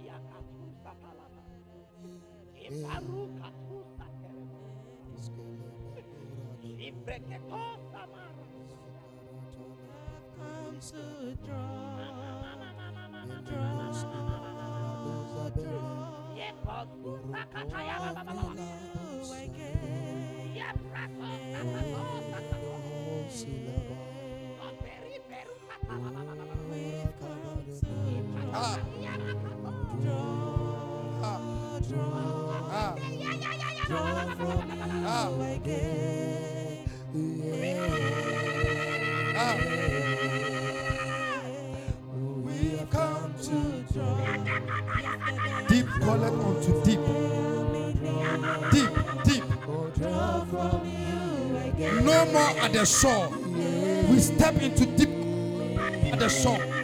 Iakatun satalata. Iparu Ah. Ah. We've come to Deep calleth unto deep. Deep, deep. No more at the shore. We step into deep at the shore.